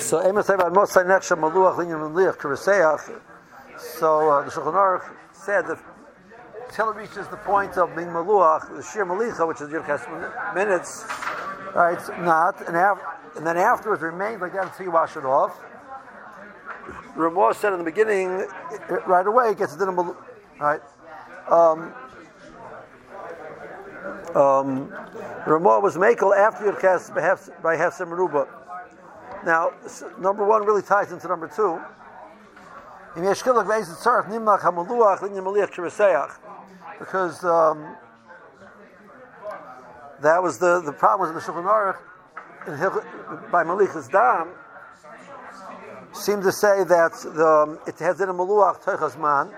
So Amos Mosai Nechsha Maluach Linyan. So uh, the Shulchan Aruch said that until it reaches the point of being Maluach, the Shir Malicha, which is Yirkas minutes, right, not, and, af- and then afterwards remains like that until you wash it off. Ramah said in the beginning, it, right away, it gets a din of right? Um, um, Ramah was Makel after Yirkas by Hefsem Meruba. Now, number one really ties into number two. Because um, that was the, the problem with the Shulchan Aruch by Malich's Dam seemed to say that the, um, it has in a Maluach Teichas Man,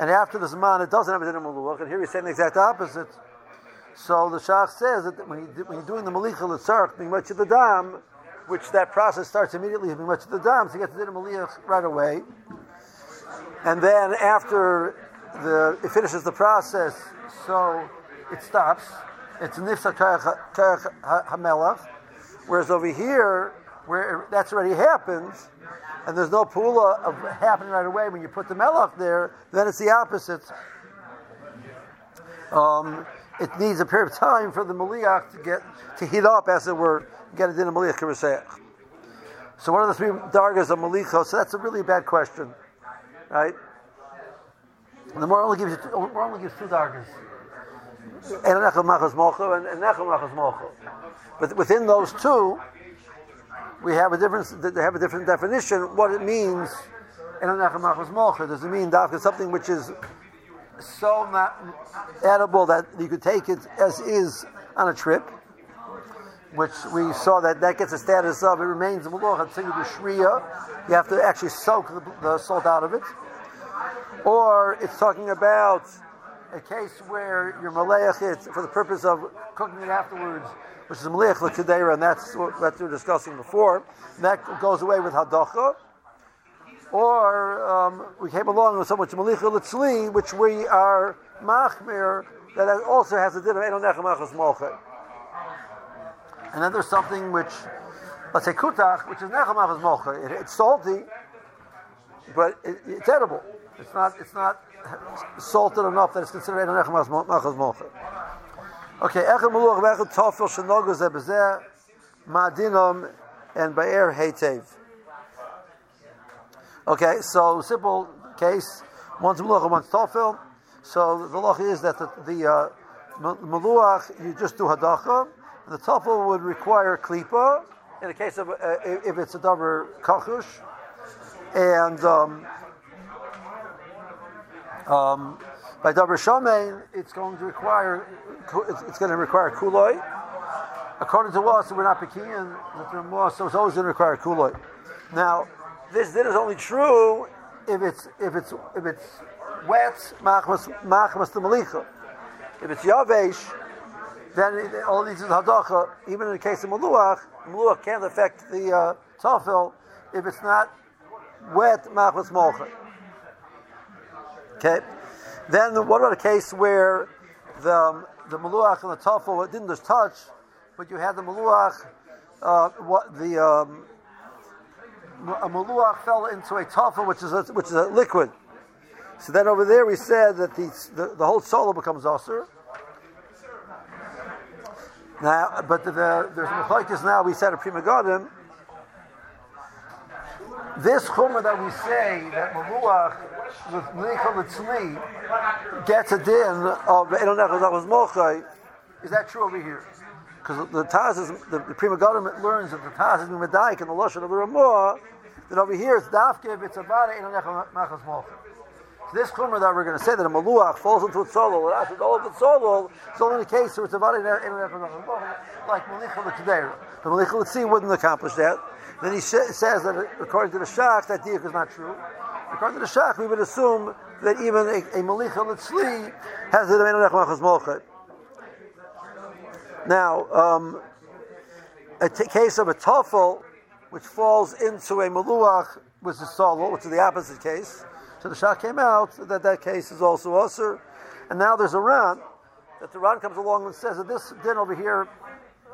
and after the Zman it doesn't have in a Maluach, and here he's saying the exact opposite. So the Shach says that when, you, when you're doing the Malicha L'tzarch, being much of the Dam, which that process starts immediately being much of the Dam, so you get the Din Maliach right away. And then after the, it finishes the process, so it stops. It's Nifsa Karach HaMelach. Whereas over here, where that's already happened, and there's no pula of happening right away when you put the melach there, then it's the opposite. Um, it needs a period of time for the maliach to get to heat up, as it were, get it in a maliach. So one of the three dargas of malicha? So that's a really bad question, right? And the more only gives you, more only gives two dargas. And But within those two, we have a different. They have a different definition. What it means. And Nechel Machas Does it mean dafka something which is so not edible that you could take it as is on a trip, which we saw that that gets a status of it remains malach until you do shriya. You have to actually soak the, the, salt out of it. Or it's talking about a case where you're malayach it for the purpose of cooking it afterwards, which is malayach l'kedera, and that's what, what we were discussing before. And that goes away with hadacha. Or um, we came along with so much malicha litzli, which we are machmir, that also has a din of enonechem achas molchet. And then there's something which, let's say kutach, which is nechem achas molchet. It, it's salty, but it, it's edible. It's not. It's not salted enough that it's considered enonechem achas molchet. Okay, echad maluach v'echad tofel shenogu zebezeh ma'adinom and ba'er heitev. Okay, so simple case. One's meluach, one's tofel. So the loch is that the, the uh, meluach you just do hadacha, the tofel would require klipa in the case of uh, if it's a davar kachush, and um, um, by davar shomein it's going to require it's going to require kuloi. According to us, we're not pekian so it's always going to require kuloi. Now this din is only true if it's if it's if it's wet machmas machmas the malicha. If it's yavesh, then all these is hadacha. Even in the case of maluach, maluach can't affect the uh, tafel if it's not wet machmas molcha. Okay. Then what about a case where the um, the maluach and the tafel didn't just touch, but you had the maluach, uh, what the um, a maluach fell into a tafa, which is a, which is a liquid. So then over there we said that the the, the whole solo becomes usher. Now, but the, the, there's machlokes now. We said a pri megadim. This chumrah that we say that maluach with mlicha litzli gets a din of elonechas mochai. Is that true over here? Because the Taz is, the, the Pri Megadim learns that the Taz is Medayik and the Lashon of the Ramah, then over here it's Dafke, it's Avada, in Machas Mocha. So this Chumrah that we're going to say that a Maluach falls into its solo, it after all of its solo, it's only the case where it's Avada, in Machas Mocha, like Malicha L'Kedera. The Malicha L'Tzi wouldn't accomplish that. Then he sh- says that according to the Shach, that diak is not true. According to the Shach, we would assume that even a, a Malicha L'Tzli has the Machas Mocha. Now, um, a t- case of a tafel, which falls into a maluach, which is which is the opposite case. So the Shach came out that that case is also usher. And now there's a ran that the ran comes along and says that this din over here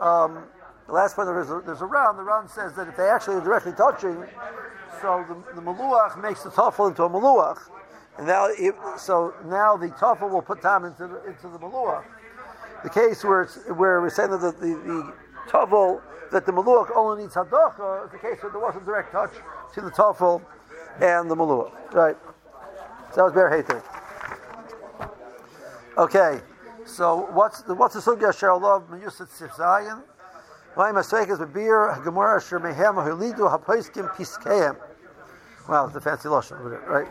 um, the last point there's a, there's a round. The round says that if they actually are directly touching, so the, the maluach makes the tafel into a maluach, and now so now the tafel will put time into the, into the maluach. The case where it's where we're saying that the, the, tafel that the maluach only needs hadacha is the case where there wasn't direct touch to the tafel and the maluach. Right. So that was Ba'er Heitev. Okay. So what's the what's the sugya shel love miyusat sif my mistake is beer gemara asher mehem hulidu hapoiskim piskeim. Well, the fancy lotion over there, right?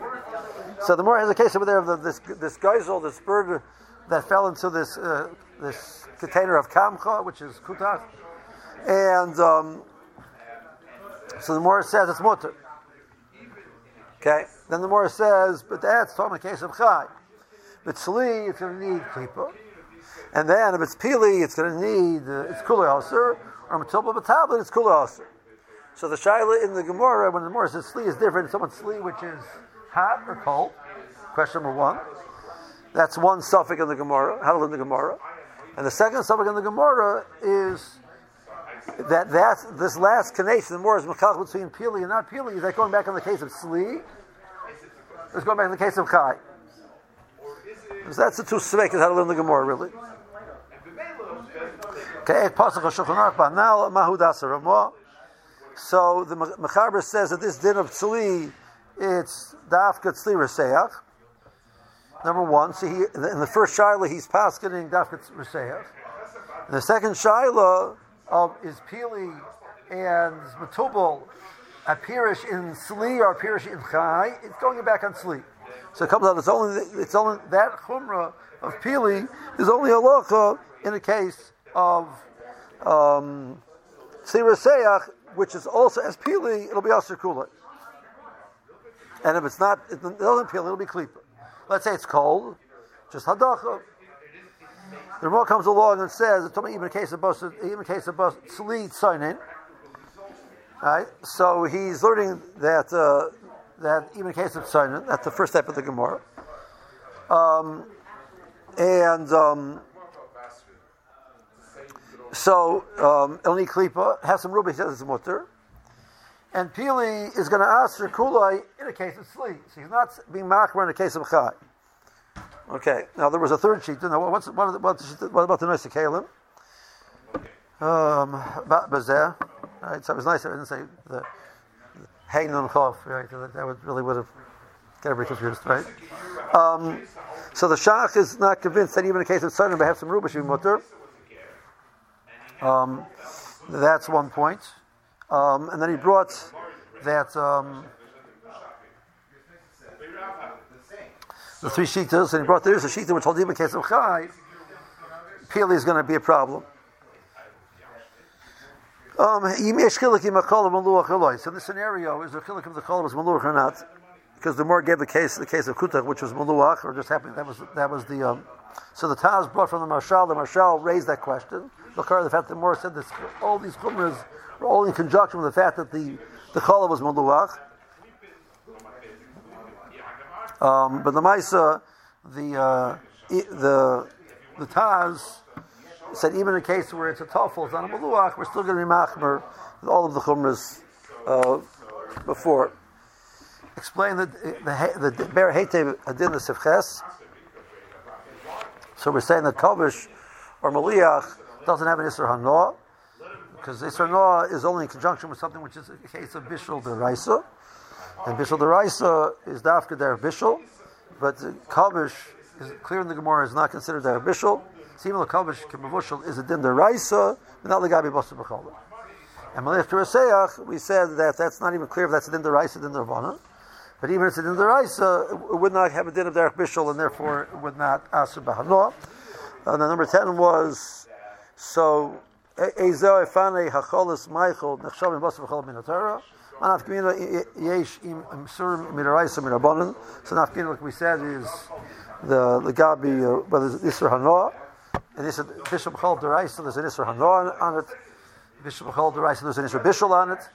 So the more has a case over there of the, this this geisel, this bird that fell into this uh, this container of kamcha, which is kutach, and um, so the more says it's mutter. Okay, then the more says, but that's talking the case of chai. But tzli, it's going to need klipa. And then if it's pili, it's going to need, uh, it's kula aser, or matulba b'tablet, it's kula aser. So the shaila in the Gemara, when the Gemara says sli is different, someone's sli which is hot or cold. Question number one. That's one suffix in the Gemara, held in the Gemara. And the second suffix in the Gemara is that that this last connection, the more is mechal between pili and not pili, is that going back in the case of sli? It's going back in the case of chai. So that's the two svek how to learn the Gemara, really. So the Mechaber says that this din of tzli, it's dafka tzli reseach. Number one, so he in the first shaila he's paskening dafka reseach. In the second shaila of is pili and matubal apirish in Sli or apirish in chai, it's going back on tzli. So it comes out it's only it's only that chumrah of pili is only a locha in a case of um, Seyach, which is also as Pili, it'll be Aser Kula. And if it's not, it doesn't peel, it'll be Klipa. Let's say it's cold, just Hadacha. The Ramah comes along and says, even in case of even in case of Sli Tzainin, right? So he's learning that uh, that even in case of Tzainin, that's the first step of the Gemara. Um, and um, so um, Elni Klipa has some ruby says it's mutter, and Pili is going to ask for kulai in a case of sleep. So he's not being machmer in a case of chai. Okay. Now there was a third sheet. Now what's what, what's, what about the nice kalim? Um, about bazeh. Right. So it was nice. I didn't say the hang on chof. Right. That would really would have get everybody confused. Right. Um, so the shach is not convinced that even in a case of they have some should be mutter. Um, that's one point. Um, and then he brought that um, the three shitas, and he brought there's a shita which holds case of chai. Pili is going to be a problem. Um, so this scenario, is there chilik of the kolam was maluach or not? Because the more gave the case, the case of kutach, which was maluach, or just happened. That was that was the. Um, so the Taz brought from the Maharshal. The Maharshal raised that question. Bakar, the fact that Morris said this, all these chumras all in conjunction with the fact that the the challah was maluach. Um, but the Maisa, the uh, the the Taz said even in a case where it's a tafel, it's not a maluach, we're still going to be machmer with all of the chumras uh, before. Explain the the the ber adin the sefches. So we're saying that kavish or maliach doesn't have an Isser Hanoah, because Isser Noah is only in conjunction with something which is a case of Bishul Deraisa. And Bishul Deraisa is Dafka Der Bishul, but Kavish is clear in the Gemara is not considered Der Bishul. Simul Kavish Kimavushal is a Din Deraisa, but not Legabi Bosa B'cholah. And Malach Turaseach, we said that that's not even clear if that's a Din Deraisa, Din Dervana. But even if it's a Din Deraisa, it would not have a Din of Derech Bishul, and therefore it would not Asr Bahanoah. And the number 10 was so, V'chol Min HaTorah. Anafkamina Yesh Im Sur Midaraisa Mirabonin. So Nafkamina, like we said, is the the Gabi, uh, whether it's Isra Hanoah, and this Bishop Chol Deraisa, there's an Isra Hanoah on it. Bishop Chol Deraisa, there's an Isra Bishul on it.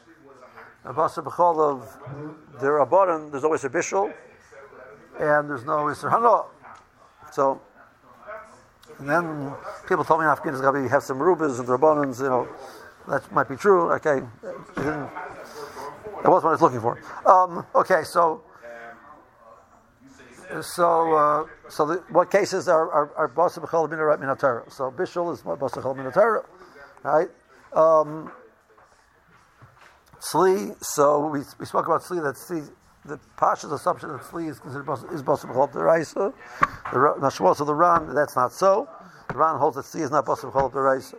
The Basar B'chol of the Rabbanon, there's always a Bishul, and there's no Isra Hanoah. So, and then people told me in Afghanistan we have some rubas and rabbanans, you know, That might be true. Okay, that was what I was looking for. Um, okay, so so uh, so the, what cases are are, are basa b'chol minarat minatara? So bishul is basa b'chol minatara, right? Um, Sli, so we, we spoke about Sli, That's Sli, the Pasha's assumption that Sli is considered is Basa B'chol Deraisa. The Nashmos of the Ran, that's not so. The Ran holds that Sli is not Basa B'chol Deraisa.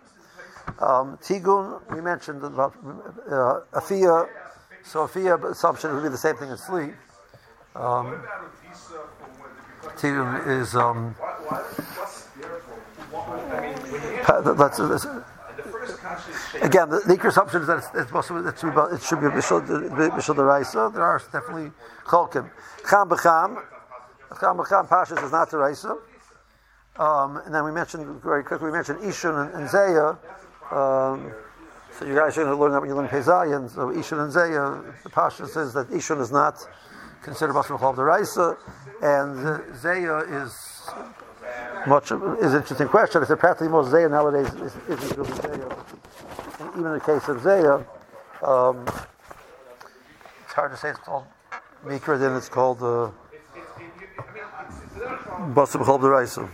Um, Tigun, we mentioned about uh, Afia, so Afia assumption would be the same thing as Sli. Um, Tigun is. Um, that's, that's, Again, the, the assumption is that it's, it's possible it should be it should be bishul deraisa. There are definitely cholkim. Cham b'cham, cham b'cham pashas is not deraisa. Um, and then we mentioned very quickly. We mentioned Ishun and, and Zaya. Um, so you guys to learn that when you learn Pezayin. So Ishun and Zaya, the Pasha says that Ishun is not considered Basar Chol Deraisa, and Zaya is much is an interesting question. The practically most Zaya nowadays is, isn't really Zaya. Even in the case of Zaya, um, it's hard to say it's called Mikra, then it's called uh, Basar B'chol